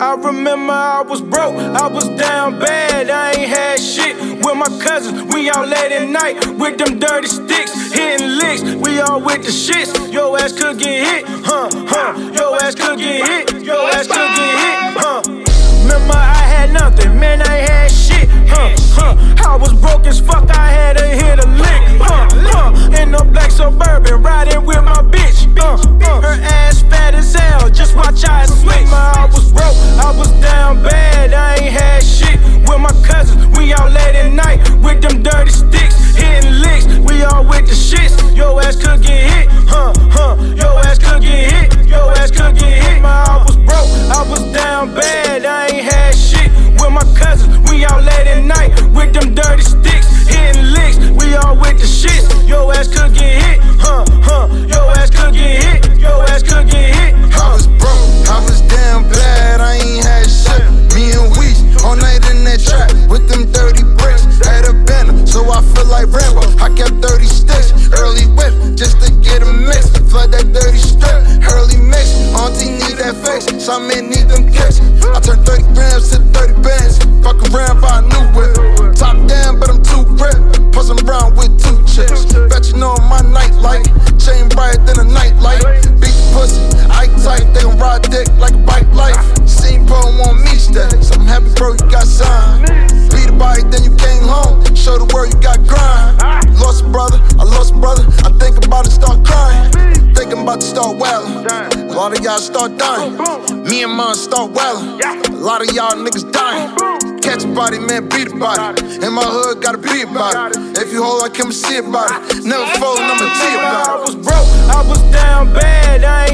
I remember I was broke, I was down bad, I ain't had shit. With my cousins, we out late at night with them dirty sticks, hitting licks. We all with the shits. Yo ass could get hit, huh, huh. Yo ass could get hit, yo ass them dirty sticks, hitting licks. We all with the shits. Yo ass could get hit, huh, huh. Yo ass could get hit, yo ass could get hit. I was broke, I was damn bad, I ain't had shit. Me and Weez, all night in that trap with them dirty bricks. Had a banner, so I feel like Rambo. I kept 30 sticks, early whip, just to get a mix. Flood that dirty strip, early mix. Auntie need that face, some men need them kicks. I turned 30 grams to 30 bands. Fuck around, buy a new whip. Chain brighter than a night light. Beat pussy, I tight, they gon' ride dick like a bike life. Lot of y'all start dying. Me and mine start wailing. A lot of y'all niggas dying. Catch a body, man, beat a body. In my hood, gotta be about it. If you hold, I come see about it. Never fold, I'ma I about it. was broke, I was down bad, I